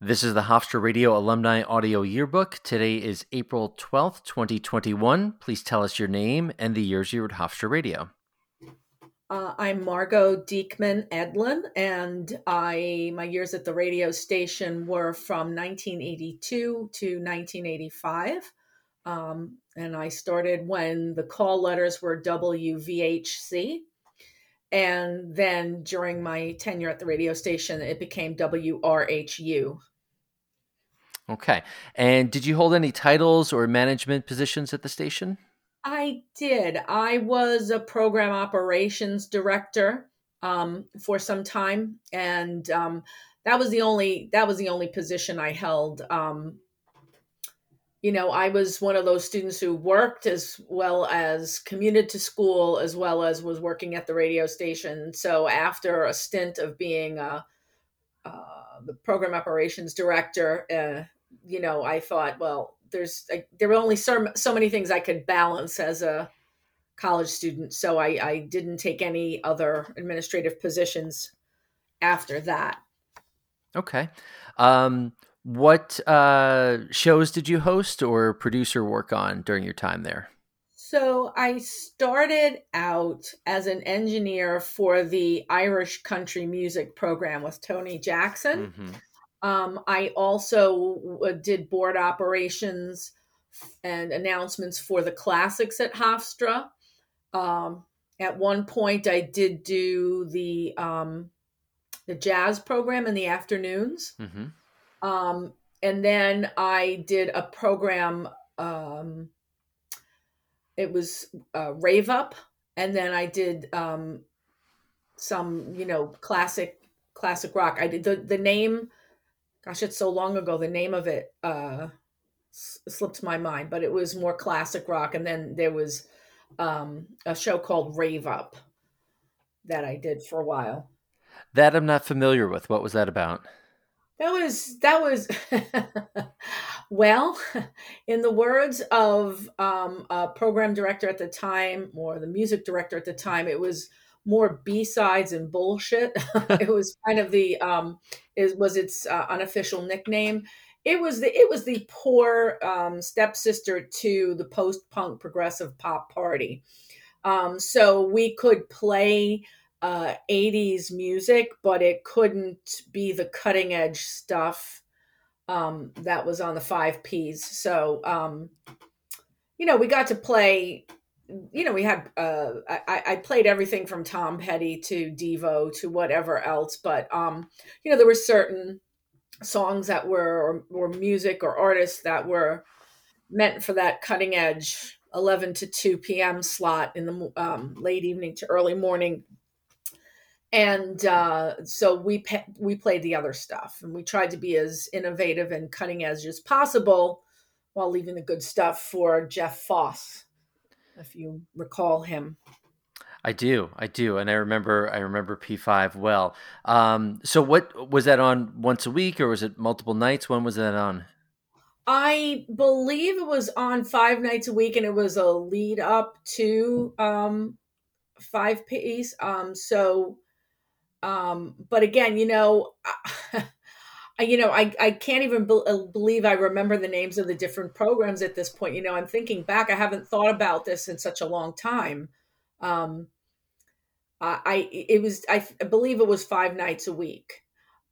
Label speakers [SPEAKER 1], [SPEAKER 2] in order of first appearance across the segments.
[SPEAKER 1] This is the Hofstra Radio Alumni Audio Yearbook. Today is April 12th, 2021. Please tell us your name and the years you were at Hofstra Radio.
[SPEAKER 2] Uh, I'm Margot Diekmann Edlin, and I my years at the radio station were from 1982 to 1985. Um, and I started when the call letters were WVHC. And then during my tenure at the radio station, it became WRHU.
[SPEAKER 1] Okay. And did you hold any titles or management positions at the station?
[SPEAKER 2] I did. I was a program operations director um, for some time, and um, that was the only that was the only position I held. Um, you know, I was one of those students who worked as well as commuted to school, as well as was working at the radio station. So after a stint of being a, uh, the program operations director, uh, you know, I thought, well, there's I, there were only so, so many things I could balance as a college student, so I, I didn't take any other administrative positions after that.
[SPEAKER 1] Okay. Um, what uh, shows did you host or producer work on during your time there?
[SPEAKER 2] So I started out as an engineer for the Irish country music program with Tony Jackson. Mm-hmm. Um, I also did board operations and announcements for the classics at Hofstra. Um, at one point, I did do the um, the jazz program in the afternoons, mm-hmm. um, and then I did a program. Um, it was uh, Rave Up, and then I did um, some, you know, classic classic rock. I did the the name gosh, it's so long ago. The name of it uh, slipped my mind, but it was more classic rock. And then there was um, a show called Rave Up that I did for a while.
[SPEAKER 1] That I'm not familiar with. What was that about?
[SPEAKER 2] That was that was well, in the words of um, a program director at the time, or the music director at the time, it was more b-sides and bullshit. It was kind of the um it was its uh, unofficial nickname. It was the it was the poor um stepsister to the post-punk progressive pop party. Um so we could play uh 80s music but it couldn't be the cutting edge stuff um that was on the five p's. So um you know we got to play you know, we had uh, I, I played everything from Tom Petty to Devo to whatever else, but um, you know, there were certain songs that were or, or music or artists that were meant for that cutting edge 11 to 2 p.m. slot in the um, late evening to early morning. And uh, so we we played the other stuff, and we tried to be as innovative and cutting edge as possible, while leaving the good stuff for Jeff Foss if you recall him.
[SPEAKER 1] I do, I do, and I remember, I remember P five well. Um, so, what was that on once a week, or was it multiple nights? When was that on?
[SPEAKER 2] I believe it was on five nights a week, and it was a lead up to um, five P's. Um, so, um, but again, you know, you know, I, I can't even be- uh, believe I remember the names of the different programs at this point. You know, I'm thinking back, I haven't thought about this in such a long time. Um, I, it was, I, I believe it was five nights a week.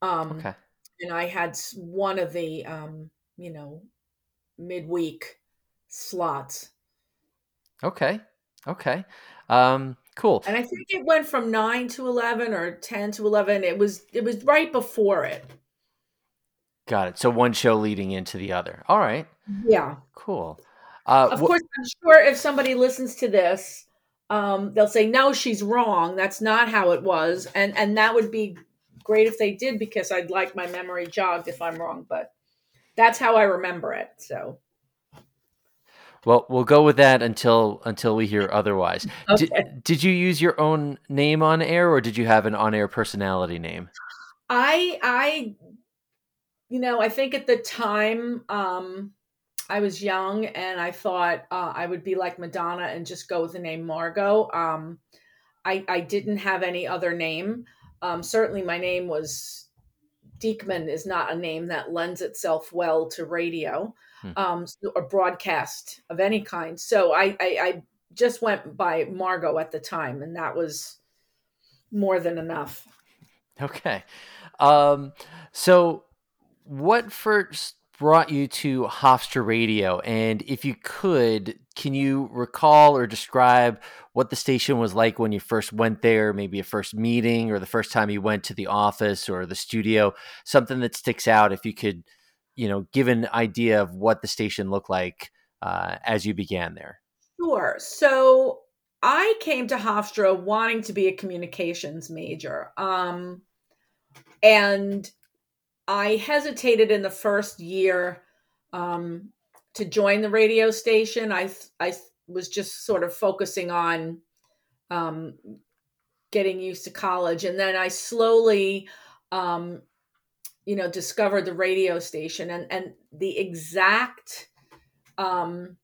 [SPEAKER 2] Um, okay. And I had one of the, um, you know, midweek slots.
[SPEAKER 1] Okay. Okay. Um, cool.
[SPEAKER 2] And I think it went from nine to 11 or 10 to 11. It was, it was right before it.
[SPEAKER 1] Got it. So one show leading into the other. All right.
[SPEAKER 2] Yeah.
[SPEAKER 1] Cool.
[SPEAKER 2] Uh, of wh- course, I'm sure if somebody listens to this, um, they'll say, "No, she's wrong. That's not how it was," and and that would be great if they did because I'd like my memory jogged if I'm wrong. But that's how I remember it. So.
[SPEAKER 1] Well, we'll go with that until until we hear otherwise. okay. did, did you use your own name on air, or did you have an on-air personality name?
[SPEAKER 2] I I you know, I think at the time um, I was young and I thought uh, I would be like Madonna and just go with the name Margot. Um, I, I didn't have any other name. Um, certainly, my name was Diekmann is not a name that lends itself well to radio hmm. um, or broadcast of any kind. So I, I, I just went by Margot at the time, and that was more than enough.
[SPEAKER 1] Okay. Um, so, what first brought you to Hofstra Radio? And if you could, can you recall or describe what the station was like when you first went there, maybe a first meeting or the first time you went to the office or the studio? Something that sticks out if you could, you know, give an idea of what the station looked like uh, as you began there.
[SPEAKER 2] Sure. So I came to Hofstra wanting to be a communications major. Um, and I hesitated in the first year um, to join the radio station. I I was just sort of focusing on um, getting used to college, and then I slowly, um, you know, discovered the radio station and and the exact um,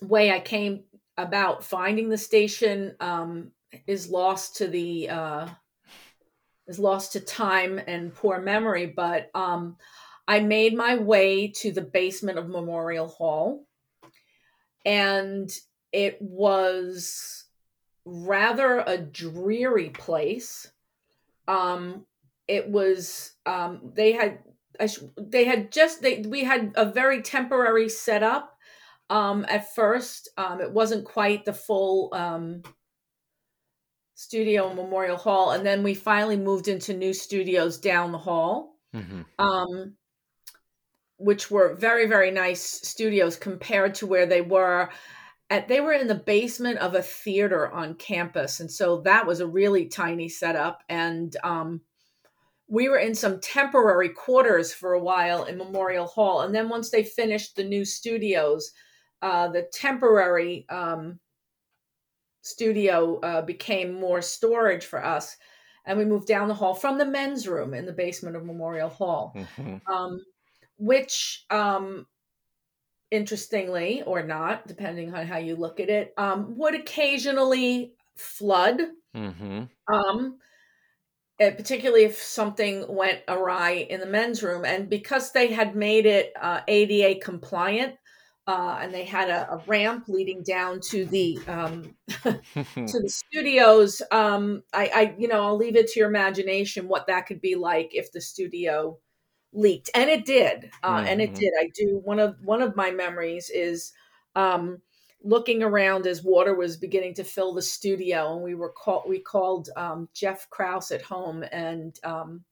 [SPEAKER 2] way I came about finding the station um, is lost to the uh, is lost to time and poor memory, but um, I made my way to the basement of Memorial Hall, and it was rather a dreary place. Um, it was um, they had they had just they we had a very temporary setup um, at first. Um, it wasn't quite the full um, studio Memorial Hall, and then we finally moved into new studios down the hall, mm-hmm. um, which were very very nice studios compared to where they were. At, they were in the basement of a theater on campus, and so that was a really tiny setup. And um, we were in some temporary quarters for a while in Memorial Hall, and then once they finished the new studios, uh, the temporary um, studio uh, became more storage for us. And we moved down the hall from the men's room in the basement of Memorial Hall, mm-hmm. um, which, um, interestingly or not, depending on how you look at it, um, would occasionally flood. Mm-hmm. Um, eh, particularly if something went awry in the men's room. And because they had made it uh, ADA compliant, uh, and they had a, a, ramp leading down to the um, to the studios. Um, I, I, you know, I'll leave it to your imagination what that could be like if the studio leaked, and it did, uh, mm-hmm. and it mm-hmm. did. I do one of one of my memories is um, looking around as water was beginning to fill the studio, and we were called. We called um, Jeff Kraus at home, and um,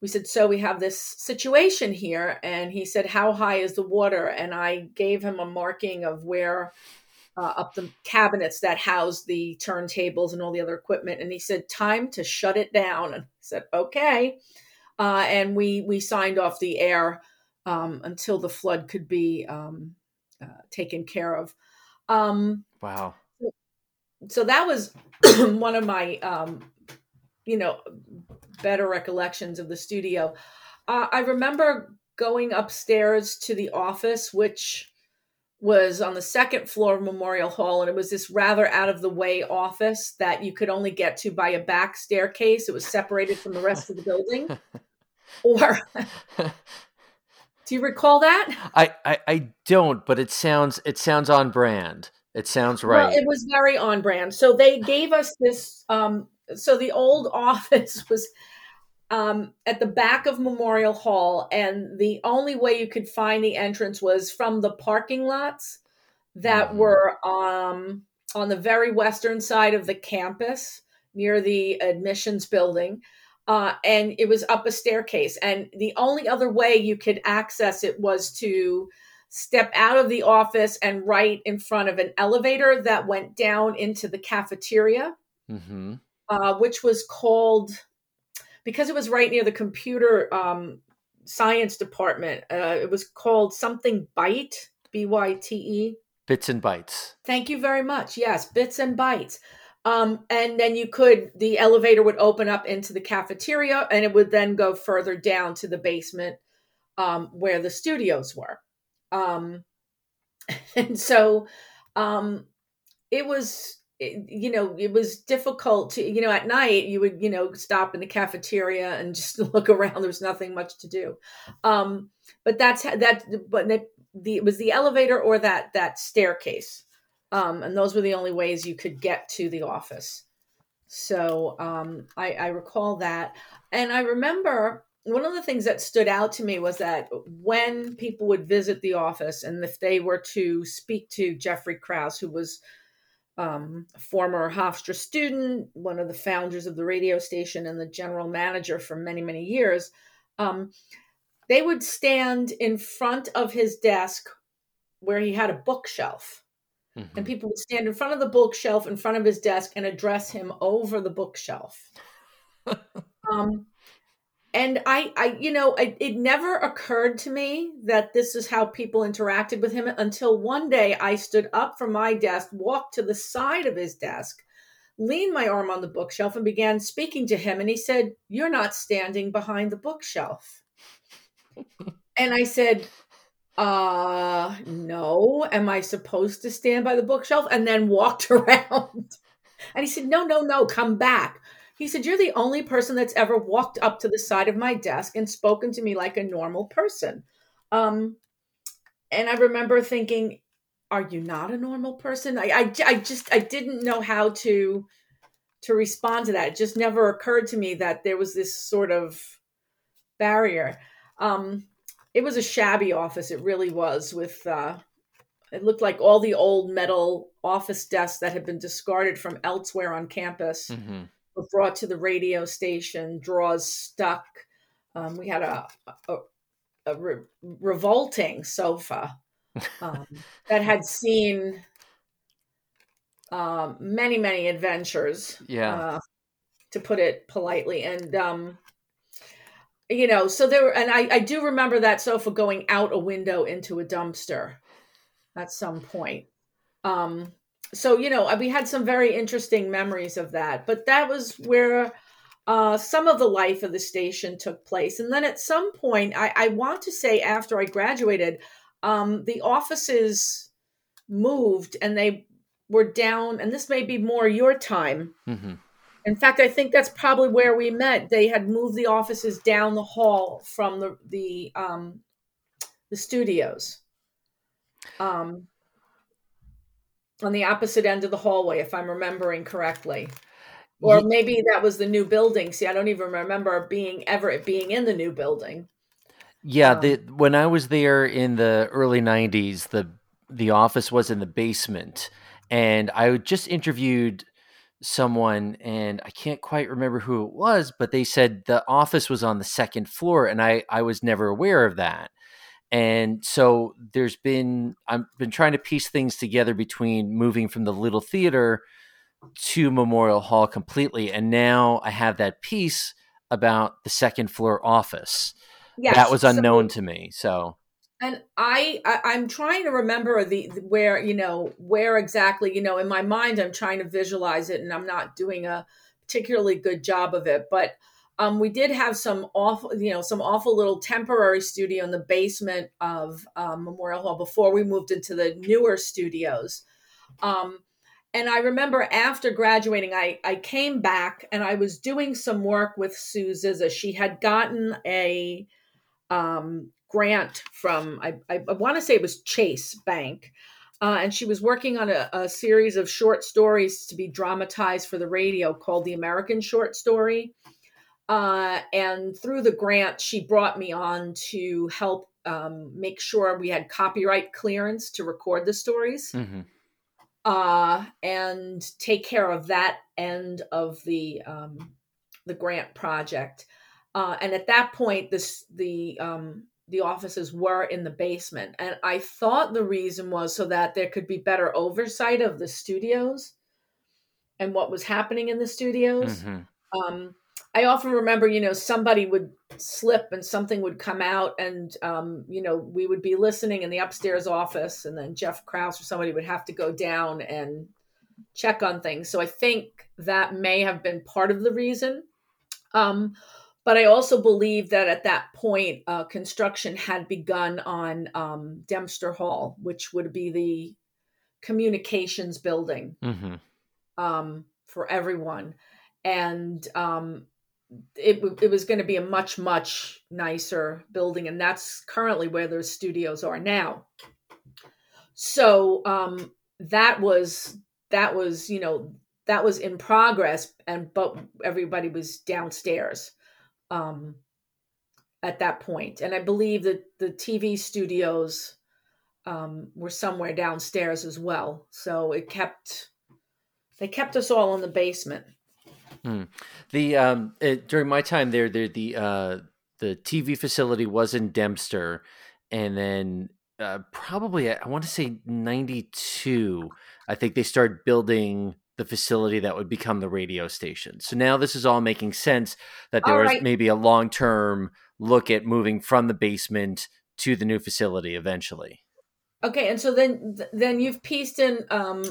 [SPEAKER 2] we said, So we have this situation here. And he said, How high is the water? And I gave him a marking of where uh, up the cabinets that house the turntables and all the other equipment. And he said, Time to shut it down. And I said, Okay. Uh, and we we signed off the air um, until the flood could be um, uh, taken care of. Um,
[SPEAKER 1] wow.
[SPEAKER 2] So that was one of my, um, you know, better recollections of the studio. Uh, I remember going upstairs to the office, which was on the second floor of Memorial Hall, and it was this rather out of the way office that you could only get to by a back staircase. It was separated from the rest of the building. or do you recall that?
[SPEAKER 1] I, I, I don't, but it sounds it sounds on brand. It sounds right. Well,
[SPEAKER 2] it was very on brand. So they gave us this. Um, so the old office was um, at the back of Memorial Hall, and the only way you could find the entrance was from the parking lots that mm-hmm. were um, on the very western side of the campus near the admissions building. Uh, and it was up a staircase. And the only other way you could access it was to step out of the office and right in front of an elevator that went down into the cafeteria, mm-hmm. Uh, which was called because it was right near the computer um, science department. Uh, it was called something Byte, B Y T E.
[SPEAKER 1] Bits and bytes.
[SPEAKER 2] Thank you very much. Yes, bits and bytes. Um, and then you could, the elevator would open up into the cafeteria and it would then go further down to the basement um, where the studios were. Um, and so um, it was you know, it was difficult to, you know, at night you would, you know, stop in the cafeteria and just look around. There was nothing much to do. Um, but that's that, but the, it was the elevator or that, that staircase. Um, and those were the only ways you could get to the office. So um, I, I recall that. And I remember one of the things that stood out to me was that when people would visit the office and if they were to speak to Jeffrey Krause, who was um, former Hofstra student, one of the founders of the radio station, and the general manager for many, many years, um, they would stand in front of his desk where he had a bookshelf. Mm-hmm. And people would stand in front of the bookshelf, in front of his desk, and address him over the bookshelf. um, and I, I, you know, it, it never occurred to me that this is how people interacted with him until one day I stood up from my desk, walked to the side of his desk, leaned my arm on the bookshelf, and began speaking to him. And he said, "You're not standing behind the bookshelf." and I said, "Uh, no. Am I supposed to stand by the bookshelf?" And then walked around. And he said, "No, no, no. Come back." He said, You're the only person that's ever walked up to the side of my desk and spoken to me like a normal person. Um, and I remember thinking, Are you not a normal person? I, I, I just, I didn't know how to to respond to that. It just never occurred to me that there was this sort of barrier. Um, it was a shabby office. It really was with, uh, it looked like all the old metal office desks that had been discarded from elsewhere on campus. Mm-hmm were brought to the radio station, draws stuck. Um, we had a, a, a re- revolting sofa um, that had seen um, many, many adventures.
[SPEAKER 1] Yeah. Uh,
[SPEAKER 2] to put it politely. And, um, you know, so there were, and I, I do remember that sofa going out a window into a dumpster at some point. Um, so you know we had some very interesting memories of that but that was where uh, some of the life of the station took place. And then at some point i, I want to say after i graduated um, the offices moved and they were down and this may be more your time. Mm-hmm. in fact i think that's probably where we met. They had moved the offices down the hall from the the um, the studios. Um, on the opposite end of the hallway, if I'm remembering correctly. Or maybe that was the new building. See, I don't even remember being ever being in the new building.
[SPEAKER 1] Yeah, um, the when I was there in the early '90s, the the office was in the basement, and I just interviewed someone, and I can't quite remember who it was, but they said the office was on the second floor, and I I was never aware of that and so there's been i've been trying to piece things together between moving from the little theater to memorial hall completely and now i have that piece about the second floor office. Yes, that was unknown so, to me so.
[SPEAKER 2] And I, I am trying to remember the where you know where exactly you know in my mind i'm trying to visualize it and i'm not doing a particularly good job of it but um, we did have some awful, you know, some awful little temporary studio in the basement of um, Memorial Hall before we moved into the newer studios. Um, and I remember after graduating, I, I came back and I was doing some work with Sue Zizza. She had gotten a um, grant from, I, I, I want to say it was Chase Bank. Uh, and she was working on a, a, series of short stories to be dramatized for the radio called The American Short Story. Uh, and through the grant, she brought me on to help um, make sure we had copyright clearance to record the stories mm-hmm. uh, and take care of that end of the um, the grant project. Uh, and at that point, this the um, the offices were in the basement, and I thought the reason was so that there could be better oversight of the studios and what was happening in the studios. Mm-hmm. Um, I often remember, you know, somebody would slip and something would come out, and um, you know, we would be listening in the upstairs office, and then Jeff Krause or somebody would have to go down and check on things. So I think that may have been part of the reason. Um, but I also believe that at that point, uh, construction had begun on um, Dempster Hall, which would be the communications building. Mm-hmm. um, for everyone, and um, it it was going to be a much much nicer building, and that's currently where those studios are now. So um, that was that was you know that was in progress, and but everybody was downstairs. Um, at that. And I believe that the TV studios um, were somewhere downstairs as well. So it kept they kept us all in the basement.
[SPEAKER 1] Hmm. The um, it, during my time there, there the uh, the TV facility was in Dempster, and then uh, probably I want to say ninety two. I think they started building the facility that would become the radio station. So now this is all making sense that there all was right. maybe a long term look at moving from the basement to the new facility eventually.
[SPEAKER 2] Okay, and so then then you've pieced in um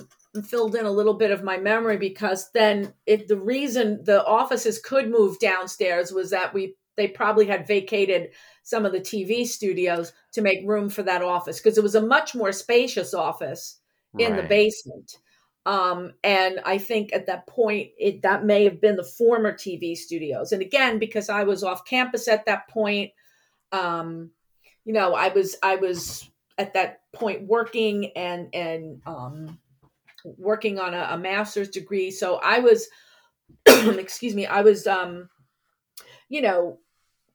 [SPEAKER 2] filled in a little bit of my memory because then if the reason the offices could move downstairs was that we they probably had vacated some of the TV studios to make room for that office because it was a much more spacious office in right. the basement. Um, and I think at that point, it that may have been the former TV studios. And again, because I was off campus at that point, um, you know, I was I was at that point working and and um, working on a, a master's degree. So I was, excuse me, I was, um, you know,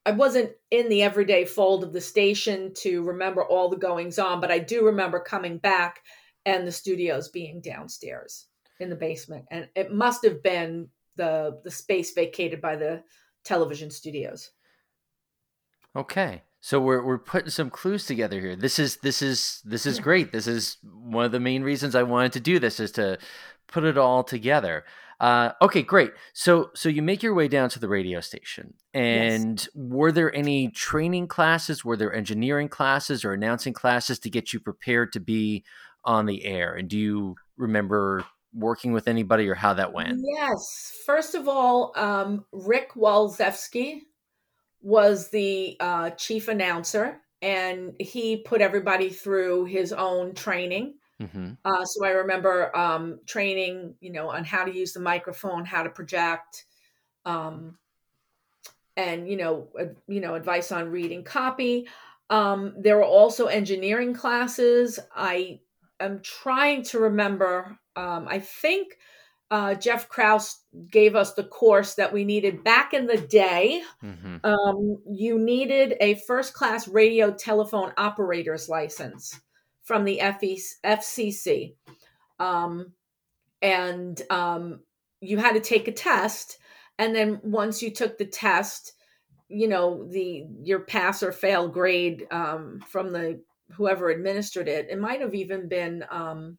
[SPEAKER 2] I wasn't in the everyday fold of the station to remember all the goings on, but I do remember coming back and the studios being downstairs in the basement. And it must have been the the space vacated by the television studios.
[SPEAKER 1] Okay so we're we're putting some clues together here this is this is this is great this is one of the main reasons i wanted to do this is to put it all together uh, okay great so so you make your way down to the radio station and yes. were there any training classes were there engineering classes or announcing classes to get you prepared to be on the air. And do you remember working with anybody or how that went?
[SPEAKER 2] Yes. First of all, um, Rick Walzewski was the uh, chief announcer, and he put everybody through his own training. Mm-hmm. Uh, so I remember um, training, you know, on how to use the microphone, how to project, um, and you know, uh, you know, advice on reading copy. Um, there were also engineering classes. I am trying to remember. Um, I think uh, Jeff Kraus gave us the course that we needed back in the day. Mm-hmm. Um, you needed a first class radio telephone operator's license from the FCC. Um, and um, you had to take a test. And then once you took the test, you know the your pass or fail grade um, from the whoever administered it. It might have even been um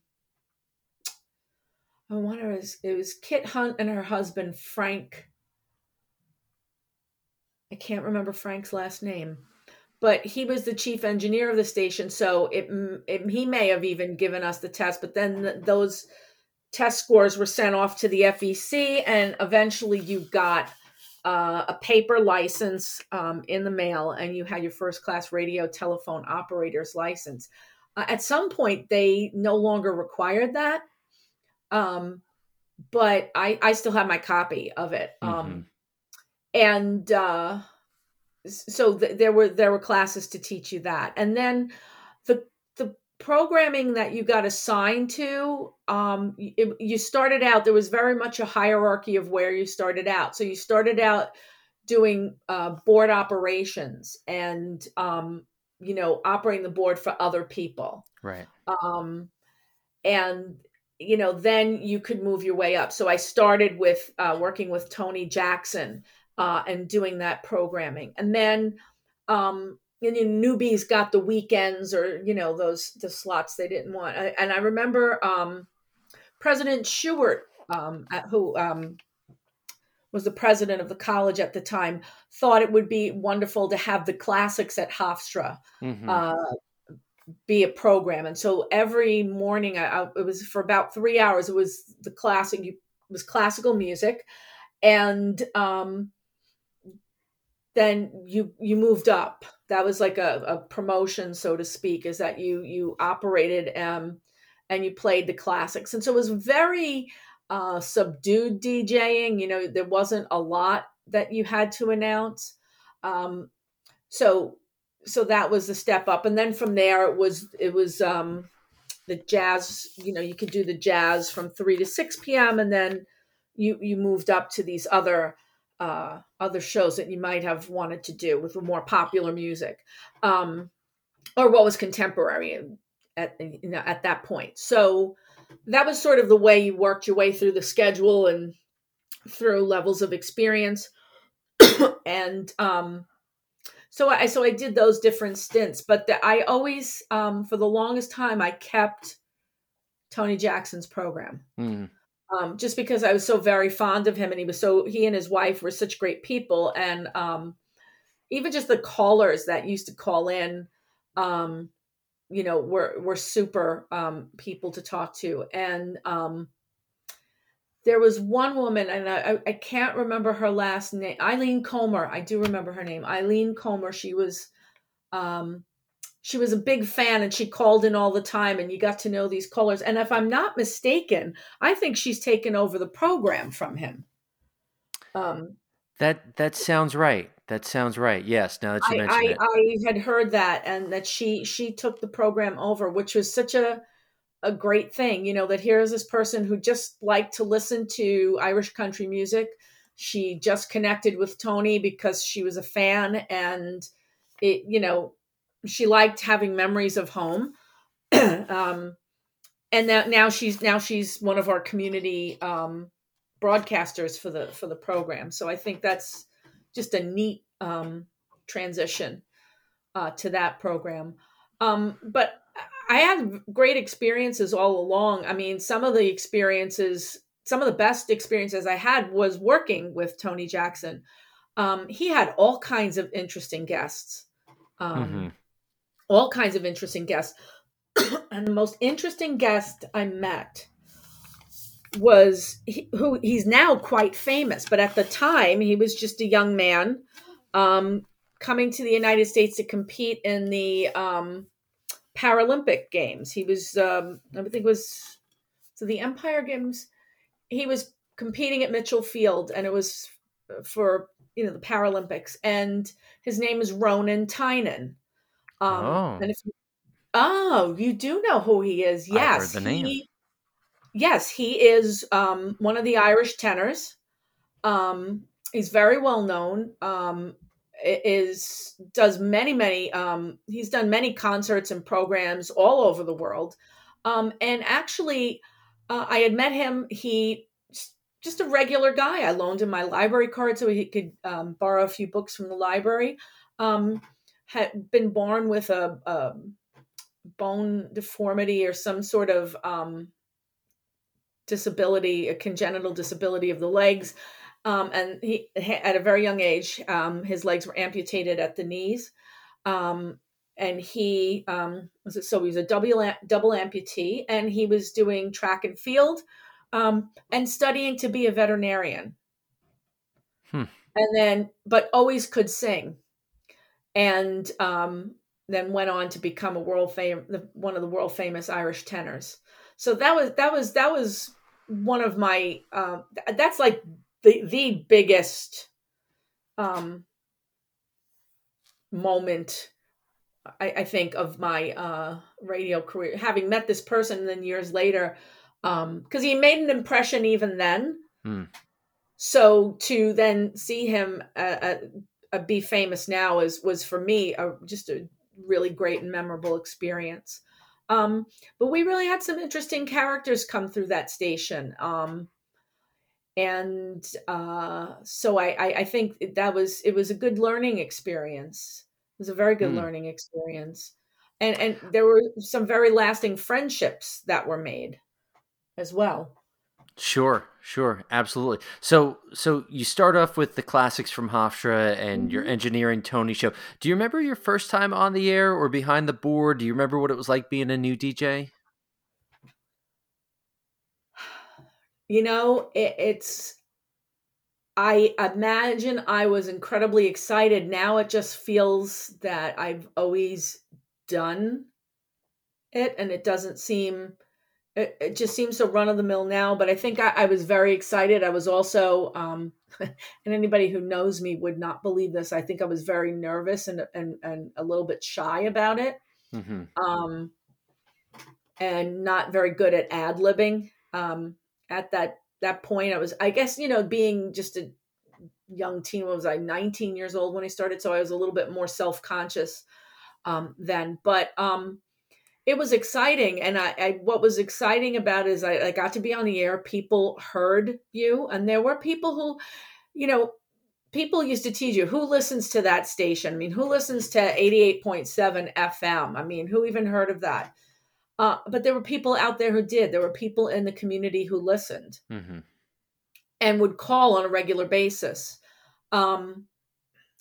[SPEAKER 2] I wonder was, it was Kit Hunt and her husband Frank. I can't remember Frank's last name, but he was the chief engineer of the station. So it, it he may have even given us the test, but then the, those test scores were sent off to the FEC, and eventually you got uh, a paper license um, in the mail and you had your first class radio telephone operator's license. Uh, at some point, they no longer required that. Um, but I, I still have my copy of it. Um, mm-hmm. and uh, so th- there were there were classes to teach you that. And then the the programming that you got assigned to um it, you started out there was very much a hierarchy of where you started out so you started out doing uh, board operations and um you know operating the board for other people
[SPEAKER 1] right
[SPEAKER 2] um and you know then you could move your way up so i started with uh, working with tony jackson uh, and doing that programming and then um and you know, newbies got the weekends or you know those the slots they didn't want. I, and I remember um, President Shuart, um, who um, was the president of the college at the time, thought it would be wonderful to have the classics at Hofstra. Mm-hmm. Uh, be a program and so every morning I, I, it was for about three hours it was the classic it was classical music and um then you you moved up that was like a, a promotion so to speak is that you you operated um and you played the classics and so it was very uh, subdued DJing. You know, there wasn't a lot that you had to announce. Um, so so that was the step up, and then from there it was it was um, the jazz. You know, you could do the jazz from three to six p.m. and then you you moved up to these other uh, other shows that you might have wanted to do with more popular music, um, or what was contemporary at you know at that point. So that was sort of the way you worked your way through the schedule and through levels of experience, and um, so I so I did those different stints. But the, I always um, for the longest time I kept Tony Jackson's program.
[SPEAKER 1] Mm
[SPEAKER 2] um, just because I was so very fond of him and he was so he and his wife were such great people and um, even just the callers that used to call in um, you know were were super um, people to talk to and um, there was one woman and I, I can't remember her last name. Eileen Comer I do remember her name. Eileen Comer she was um, she was a big fan and she called in all the time and you got to know these callers. And if i'm not mistaken i think she's taken over the program from him.
[SPEAKER 1] Um that that sounds right. That sounds right. Yes now that you
[SPEAKER 2] I,
[SPEAKER 1] mentioned
[SPEAKER 2] I, it. I had heard that and that she she took the program over which was such a a great thing you know that here's this person who just liked to listen to irish country music she just connected with tony because she was a fan and it you know she liked having memories of home. um, and that now she's now she's one of our community um, broadcasters for the for the program. So I think that's just a neat um, transition uh, to that program. Um, but I had great experiences all along. I mean, some of the experiences, some of the best experiences I had was working with Tony Jackson. Um, he had all kinds of interesting guests. Um, mm-hmm all kinds of interesting guests. and the most interesting guest I met was he, who he's now quite famous, but at the time he was just a young man um, coming to the United States to compete in the um, Paralympic Games. He was, um, I think, it was so the Empire Games. He was competing at Mitchell Field, and it was for you know the Paralympics. And his name is Ronan Tynan. Um, oh. And if you, oh, you do know who he is? Yes,
[SPEAKER 1] the name. He,
[SPEAKER 2] yes, he is um, one of the Irish tenors. Um, he's very well known. Um, is does many many. Um, he's done many concerts and programs all over the world. Um, and actually, uh, I had met him. He just a regular guy. I loaned him my library card so he could um, borrow a few books from the library. Um, had been born with a, a bone deformity or some sort of um, disability, a congenital disability of the legs. Um, and he, at a very young age, um, his legs were amputated at the knees. Um, and he um, was so he was a double double amputee, and he was doing track and field, um, and studying to be a veterinarian. Hmm. And then, but always could sing and um, then went on to become a world fame one of the world famous Irish tenors. So that was that was that was one of my uh, that's like the the biggest um, moment I, I, think of my uh, radio career. Having met this person, and then years later, because um, he made an impression even then. Hmm. So to then see him uh, uh be famous now is was for me a, just a really great and memorable experience. Um, but we really had some interesting characters come through that station. Um, and uh, so I, I, I, think that was it was a good learning experience. It was a very good mm. learning experience, and and there were some very lasting friendships that were made as well.
[SPEAKER 1] Sure, sure, absolutely. So, so you start off with the classics from Hofstra and mm-hmm. your engineering Tony show. Do you remember your first time on the air or behind the board? Do you remember what it was like being a new DJ?
[SPEAKER 2] You know, it, it's. I imagine I was incredibly excited. Now it just feels that I've always done it, and it doesn't seem it, it just seems so run of the mill now. But I think I, I was very excited. I was also, um, and anybody who knows me would not believe this. I think I was very nervous and and and a little bit shy about it,
[SPEAKER 1] hmm
[SPEAKER 2] um, and not very good at ad libbing. Um, at that that point, I was, I guess, you know, being just a young teen. What was I, 19 years old when I started? So I was a little bit more self conscious um, then. But um, it was exciting and I, I, what was exciting about it is I, I got to be on the air people heard you and there were people who you know people used to tease you who listens to that station i mean who listens to 88.7 fm i mean who even heard of that uh, but there were people out there who did. There were people in the community who listened
[SPEAKER 1] hmm
[SPEAKER 2] and would call on a regular basis. Um,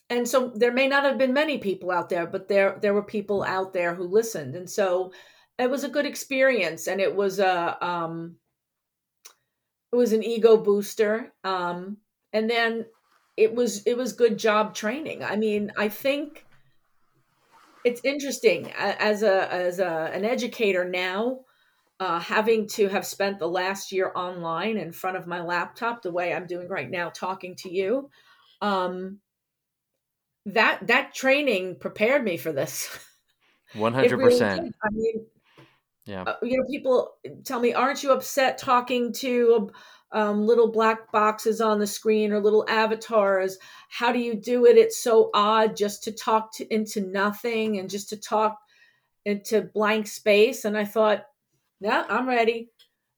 [SPEAKER 2] and so there may not have been many people out there but there there were people out there who listened. And so it was a good experience and it was a um it was an ego booster. Um and then it was it was good job training. I mean i think it's interesting as a as a an educator now uh, having to have spent the last year online in front of my laptop the way i'm doing right now talking to you um that that training prepared me for this.
[SPEAKER 1] Hundred
[SPEAKER 2] really
[SPEAKER 1] percent.
[SPEAKER 2] did. I mean,
[SPEAKER 1] Yeah.
[SPEAKER 2] uh, you know, people tell me, "Aren't you upset talking to um, little black boxes on the screen or little avatars? How do you do it? It's so odd just to talk to into nothing and just to talk into blank space." And I thought, "Yeah, I'm ready."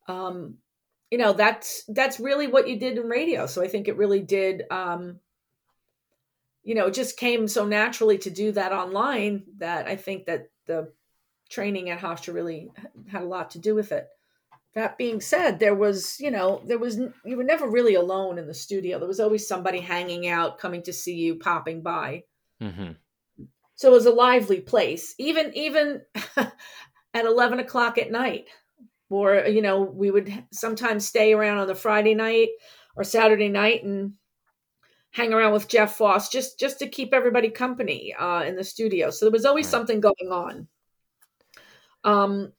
[SPEAKER 2] Um, you know, that's that's really what you did in radio. So I think it really did. Um, you know, it just came so naturally to do that online that I think that the training at Hofstra really had a lot to do with it. That being said, there was, you know, there was you were never really alone in the studio. There was always somebody hanging out, coming to see you, popping by.
[SPEAKER 1] hmm
[SPEAKER 2] So it was a lively place, even even at eleven o'clock at night. Or you know, we would sometimes stay around on the Friday night or Saturday night and hang around with Jeff Foss just just to keep everybody company uh, in the studio. So there was always
[SPEAKER 1] Right.
[SPEAKER 2] something going on. Um,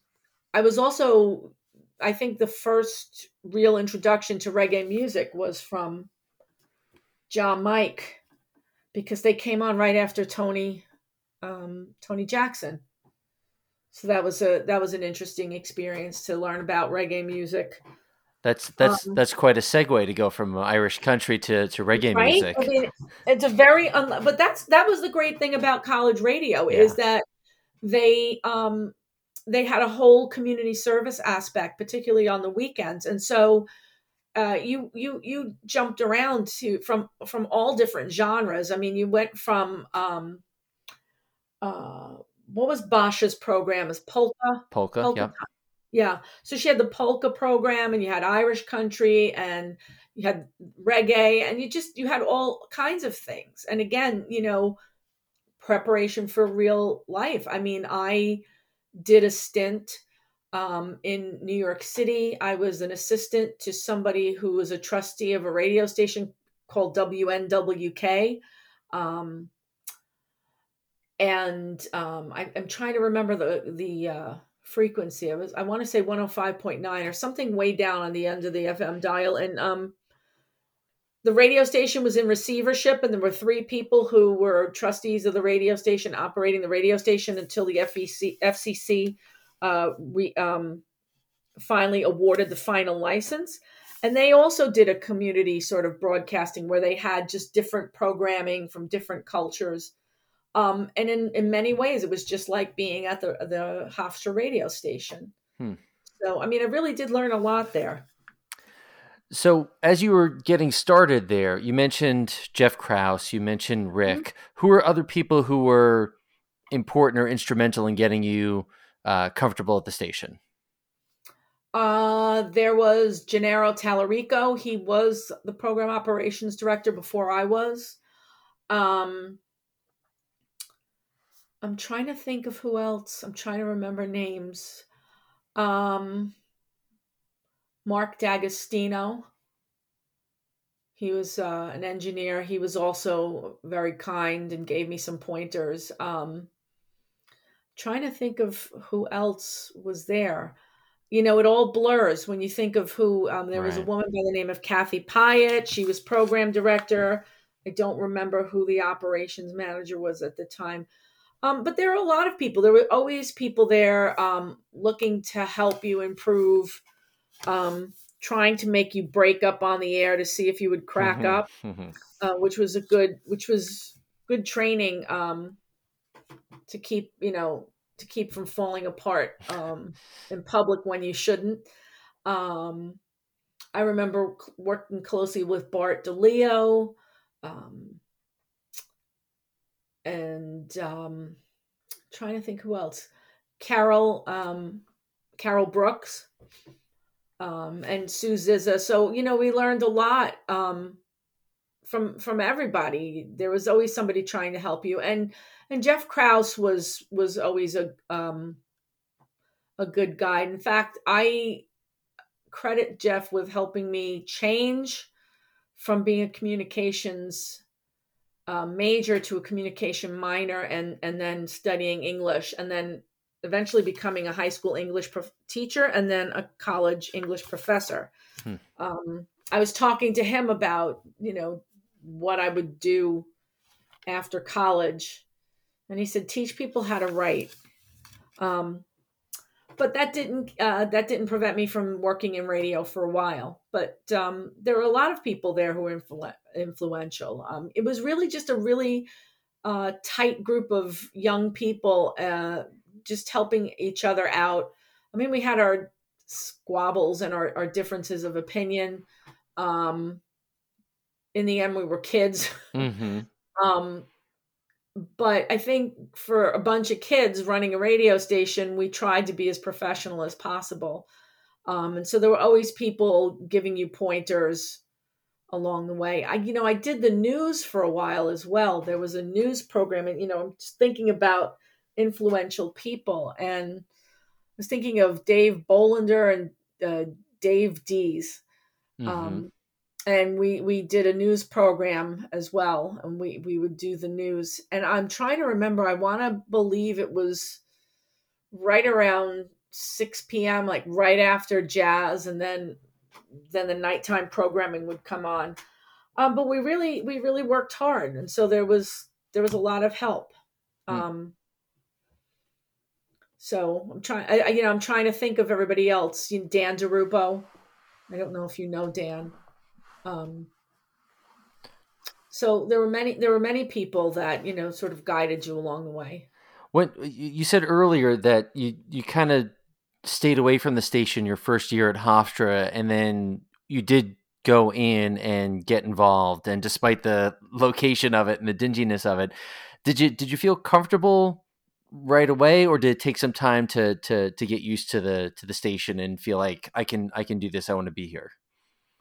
[SPEAKER 2] I was also, I think, the first real introduction to reggae music was from John Mike because they came on right after Tony um, Tony Jackson. So that was a that was an interesting experience to learn about reggae music.
[SPEAKER 1] That's that's
[SPEAKER 2] Um,
[SPEAKER 1] that's quite a segue to go from Irish country to, to reggae
[SPEAKER 2] right
[SPEAKER 1] music.
[SPEAKER 2] i mean it's a very un- but that's that was the great thing about college radio is that they um they had a whole community service aspect particularly on the weekends and so uh, you you you jumped around to from from all different genres. I mean, you went from um, uh, what was Basha's program? Is polka
[SPEAKER 1] Polka.
[SPEAKER 2] polka
[SPEAKER 1] Yep.
[SPEAKER 2] yeah. So she had the polka program and you had Irish country and you had reggae and you just you had all kinds of things. And again, you know, preparation for real life. I mean, I did a stint um, in New York City. I was an assistant to somebody who was a trustee of a radio station called WNWK. Um, and um, I, I'm trying to remember the the uh, frequency. I was I want to say 105.9 or something way down on the end of the FM dial. And um, the radio station was in receivership, and there were three people who were trustees of the radio station operating the radio station until the FEC, FCC uh, re, um, finally awarded the final license. And they also did a community sort of broadcasting where they had just different programming from different cultures. Um, and in, in many ways, it was just like being at the, the Hofstra radio station.
[SPEAKER 1] Hmm.
[SPEAKER 2] So, I mean, I really did learn a lot there.
[SPEAKER 1] So, as you were getting started there, you mentioned Jeff Krause, you mentioned Rick. Who are other people who were important or instrumental in getting you uh, comfortable at the station?
[SPEAKER 2] Uh, there was Gennaro Tallarico. He was the program operations director before I was. Um, I'm trying to think of who else. I'm trying to remember names. Um, Mark D'Agostino. He was uh, an engineer. He was also very kind and gave me some pointers. Um, trying to think of who else was there. you know, it all blurs when you think of who. Um, there was a woman by the name of Kathy Pyatt. She was program director. I don't remember who the operations manager was at the time. Um, but there are a lot of people. There were always people there um, looking to help you improve, um, trying to make you break up on the air to see if you would crack
[SPEAKER 1] Mhm,
[SPEAKER 2] up,
[SPEAKER 1] mhm.
[SPEAKER 2] uh, which was a good, which was good training um, to keep, you know, to keep from falling apart um, in public when you shouldn't. Um, I remember working closely with Bart DeLeo. Um, and um, trying to think who else. Carol, um, Carol Brooks, um, and Sue Zizza. So you know, we learned a lot um, from from everybody. There was always somebody trying to help you, and and Jeff Krause was was always a um, a good guide. In fact, I credit Jeff with helping me change from being a communications uh, major to a communication minor and and then studying english and then eventually becoming a high school english prof- teacher and then a college english professor
[SPEAKER 1] Hmm.
[SPEAKER 2] um, i was talking to him about you know what i would do after college and he said teach people how to write um, but that didn't uh, that didn't prevent me from working in radio for a while. But um, there were a lot of people there who were influ- influential. Um, it was really just a really uh, tight group of young people, uh, just helping each other out. I mean, we had our squabbles and our, our differences of opinion. Um, in the end, we were kids.
[SPEAKER 1] Mhm.
[SPEAKER 2] Um, but I think for a bunch of kids running a radio station, we tried to be as professional as possible. Um, and so there were always people giving you pointers along the way. I, you know, I did the news for a while as well. There was a news program, and you know, I'm just thinking about influential people, and I was thinking of Dave Bolander and uh, Dave Dees.
[SPEAKER 1] Mhm.
[SPEAKER 2] um, and we we did a news program as well and we we would do the news. And i'm trying to remember i want to believe it was right around 6 p.m like right after jazz and then then the nighttime programming would come on. Um, but we really we really worked hard and so there was there was a lot of help.
[SPEAKER 1] Hmm.
[SPEAKER 2] um, so i'm trying I, you know i'm trying to think of everybody else. You know, dan derupo. I don't know if you know dan. Um, so there were many there were many people that you know sort of guided you along the way.
[SPEAKER 1] When you said earlier that you you kind of stayed away from the station your first year at Hofstra, and then you did go in and get involved. And despite the location of it and the dinginess of it, did you did you feel comfortable right away, or did it take some time to to to get used to the to the station and feel like I can I can do this? I want to be here.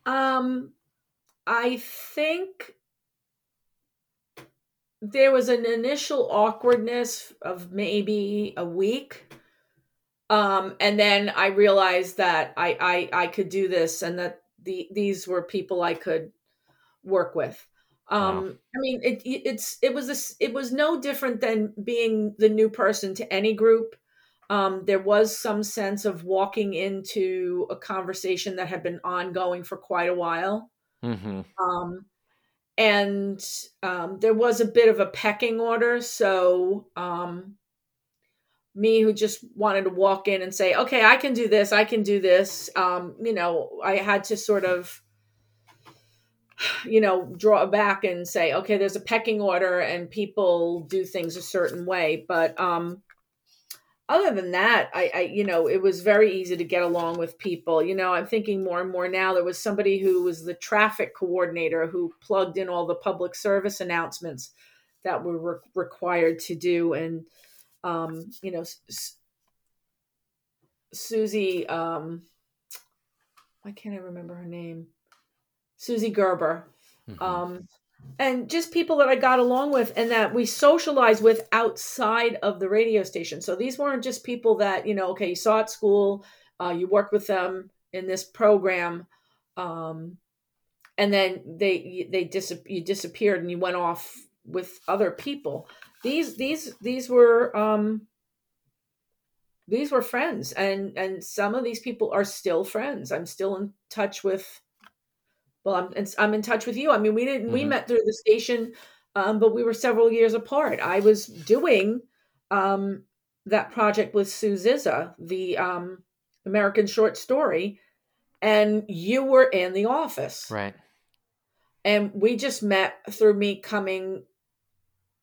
[SPEAKER 2] um i think there was an initial awkwardness of maybe a week um and then i realized that i i, I could do this and that the these were people i could work with um
[SPEAKER 1] Wow.
[SPEAKER 2] i mean it it's it was this it was no different than being the new person to any group. Um there was some sense of walking into a conversation that had been ongoing for quite a while.
[SPEAKER 1] Hmm
[SPEAKER 2] um and um there was a bit of a pecking order so um me who just wanted to walk in and say okay i can do this i can do this um you know i had to sort of you know draw back and say okay there's a pecking order and people do things a certain way. But um other than that I, I you know it was very easy to get along with people. You know i'm thinking more and more now there was somebody who was the traffic coordinator who plugged in all the public service announcements that we were required to do. And um you know S- susie um why can't i remember her name susie gerber
[SPEAKER 1] Mhm.
[SPEAKER 2] um, and just people that I got along with and that we socialized with outside of the radio station. So these weren't just people that you know, okay, you saw at school, uh, you worked with them in this program, um, and then they they dis- you disappeared and you went off with other people. These these these were um, these were friends and and some of these people are still friends i'm still in touch with well i'm i'm in touch with you i mean we didn't mm-hmm. we met through the station um, but we were several years apart i was doing um, that project with sue zizza the um, american short story and you were in the office
[SPEAKER 1] right
[SPEAKER 2] and we just met through me coming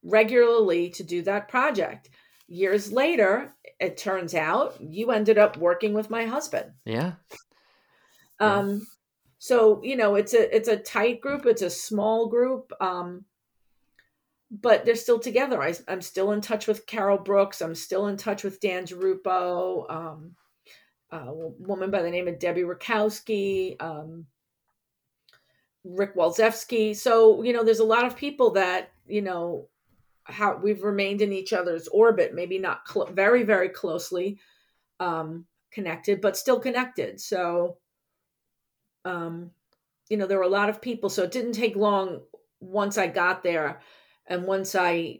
[SPEAKER 2] regularly to do that project years later, it turns out you ended up working with my husband.
[SPEAKER 1] Yeah.
[SPEAKER 2] Um, so you know, it's a it's a tight group. It's a small group. Um, but they're still together. I, am still in touch with Carol Brooks. I'm still in touch with Dan Giarrupo, um, a woman by the name of Debbie Rakowski, um, Rick Walzewski. So, you know, there's a lot of people that, you know, how we've remained in each other's orbit, maybe not cl- very, very closely um, connected, but still connected. So, um, you know, there were a lot of people. So it didn't take long once I got there and once I,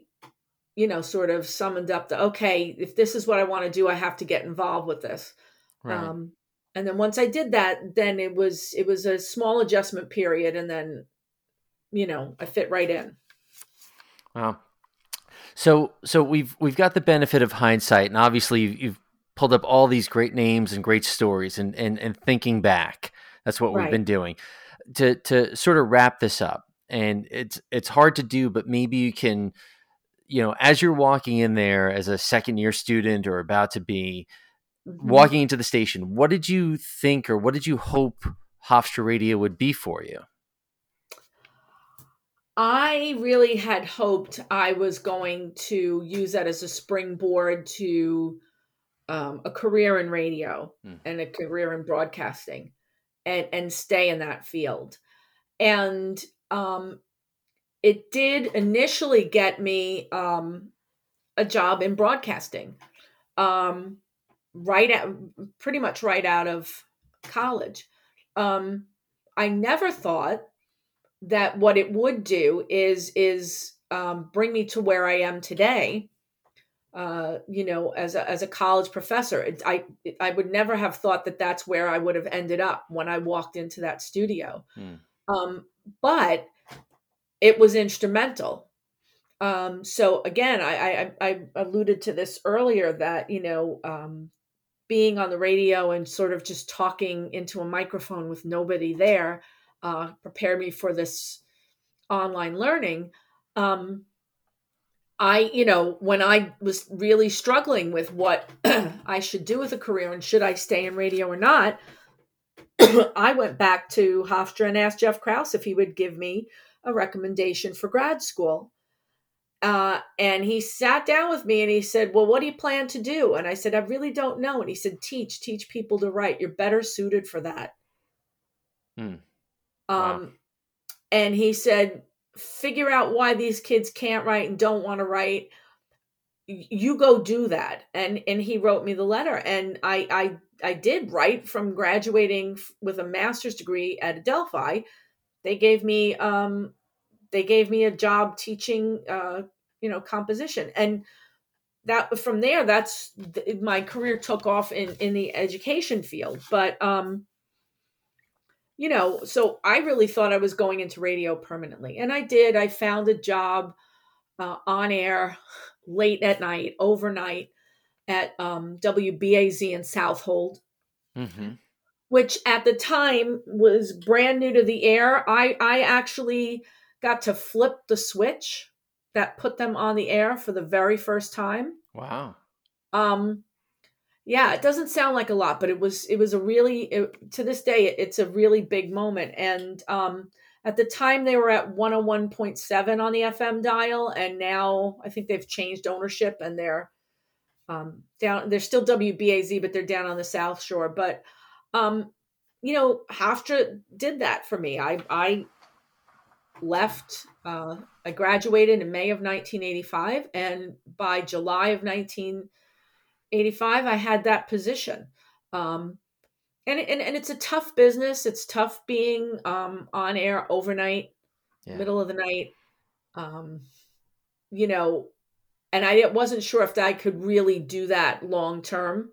[SPEAKER 2] you know, sort of summoned up the, okay, if this is what I want to do, I have to get involved with this. Right. Um, and then once I did that, then it was, it was a small adjustment period. And then, you know, I fit right in.
[SPEAKER 1] Wow. So so we've we've got the benefit of hindsight, and obviously you've pulled up all these great names and great stories, and and and thinking back, that's what right. we've been doing. To to sort of wrap this up, and it's it's hard to do, but maybe you can, you know, as you're walking in there as a second year student or about to be. Mm-hmm. Walking into the station, what did you think or what did you hope Hofstra Radio would be for you?
[SPEAKER 2] I really had hoped I was going to use that as a springboard to um, a career in radio mm. and a career in broadcasting and, and stay in that field. And um, it did initially get me um, a job in broadcasting um, right at pretty much right out of college. Um, I never thought that what it would do is is um, bring me to where I am today. Uh, you know, as a as a college professor, it, I I would never have thought that that's where I would have ended up when I walked into that studio. Hmm. Um, but it was instrumental. Um, so again, I, I I alluded to this earlier that you know um, being on the radio and sort of just talking into a microphone with nobody there uh, prepare me for this online learning. Um, I, you know, when I was really struggling with what I should do with a career and should I stay in radio or not, I went back to Hofstra and asked Jeff Kraus if he would give me a recommendation for grad school. Uh, and he sat down with me and he said, Well, what do you plan to do? And I said, I really don't know. And he said, Teach, teach people to write. You're better suited for that. Hmm. Um, wow. And he said, figure out why these kids can't write and don't want to write. You go do that. And and he wrote me the letter, and I I I did write from graduating with a master's degree at Adelphi. They gave me um they gave me a job teaching uh you know composition and that from there that's my career took off in in the education field but um you know, so I really thought I was going into radio permanently. And I did. I found a job uh, on air late at night, overnight at um, WBAZ in Southold, mm-hmm. which at the time was brand new to the air. I, I actually got to flip the switch that put them on the air for the very first time.
[SPEAKER 1] Wow.
[SPEAKER 2] Um, yeah it doesn't sound like a lot but it was it was a really it, to this day it, it's a really big moment. And um at the time they were at 101.7 on the fm dial and now i think they've changed ownership and they're um down they're still wbaz but they're down on the south shore. But um you know hofstra did that for me. I i left uh i graduated in may of 1985 and by july of 19 85 i had that position um, and, and and it's a tough business it's tough being um, on air overnight yeah. middle of the night um, you know and I wasn't sure if I could really do that long term.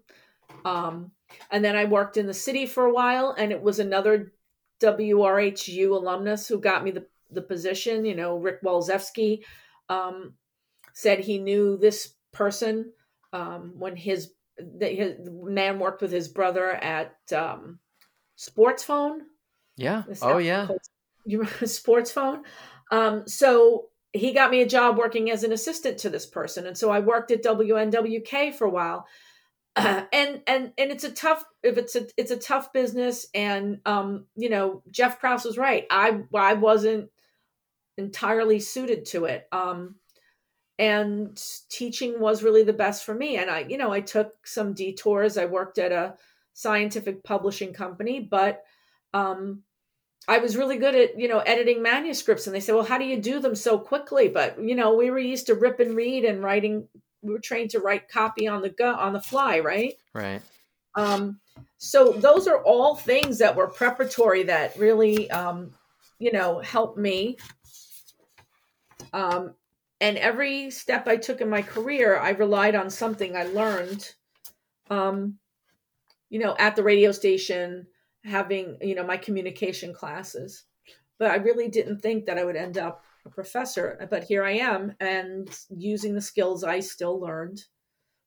[SPEAKER 2] Um, and then I worked in the city for a while, and it was another WRHU alumnus who got me the, the position. You know, Rick Walzewski um, said he knew this person um, when his the, his man worked with his brother at um, Sports Phone.
[SPEAKER 1] Yeah. Oh, yeah.
[SPEAKER 2] You Sports Phone? Um, so he got me a job working as an assistant to this person, and so I worked at WNWK for a while. Uh, and and and it's a tough if it's a it's a tough business and um you know Jeff Krause was right I I wasn't entirely suited to it um and teaching was really the best for me and I you know I took some detours I worked at a scientific publishing company but um I was really good at, you know, editing manuscripts. And they said, well, how do you do them so quickly? But, you know, we were used to rip and read and writing. We were trained to write copy on the go on the fly, right?
[SPEAKER 1] Right.
[SPEAKER 2] Um, so those are all things that were preparatory that really, um, you know, helped me. Um, and every step I took in my career, I relied on something I learned, um, you know, at the radio station, having you know my communication classes. But i really didn't think that i would end up a professor but here i am and using the skills i still learned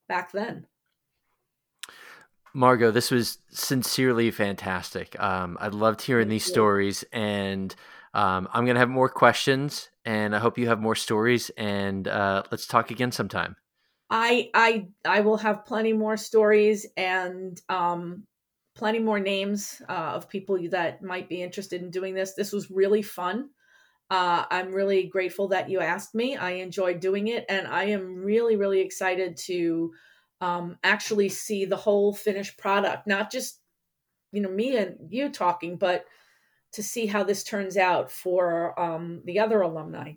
[SPEAKER 2] back then.
[SPEAKER 1] Margot this was sincerely fantastic. Um, i loved hearing Thank these you. stories and um, i'm going to have more questions and i hope you have more stories and uh, let's talk again sometime
[SPEAKER 2] I I I will have plenty more stories and um plenty more names uh, of people that might be interested in doing this. This was really fun. Uh, I'm really grateful that you asked me. I enjoyed doing it, and I am really, really excited to um, actually see the whole finished product, not just you know me and you talking, but to see how this turns out for um, the other alumni.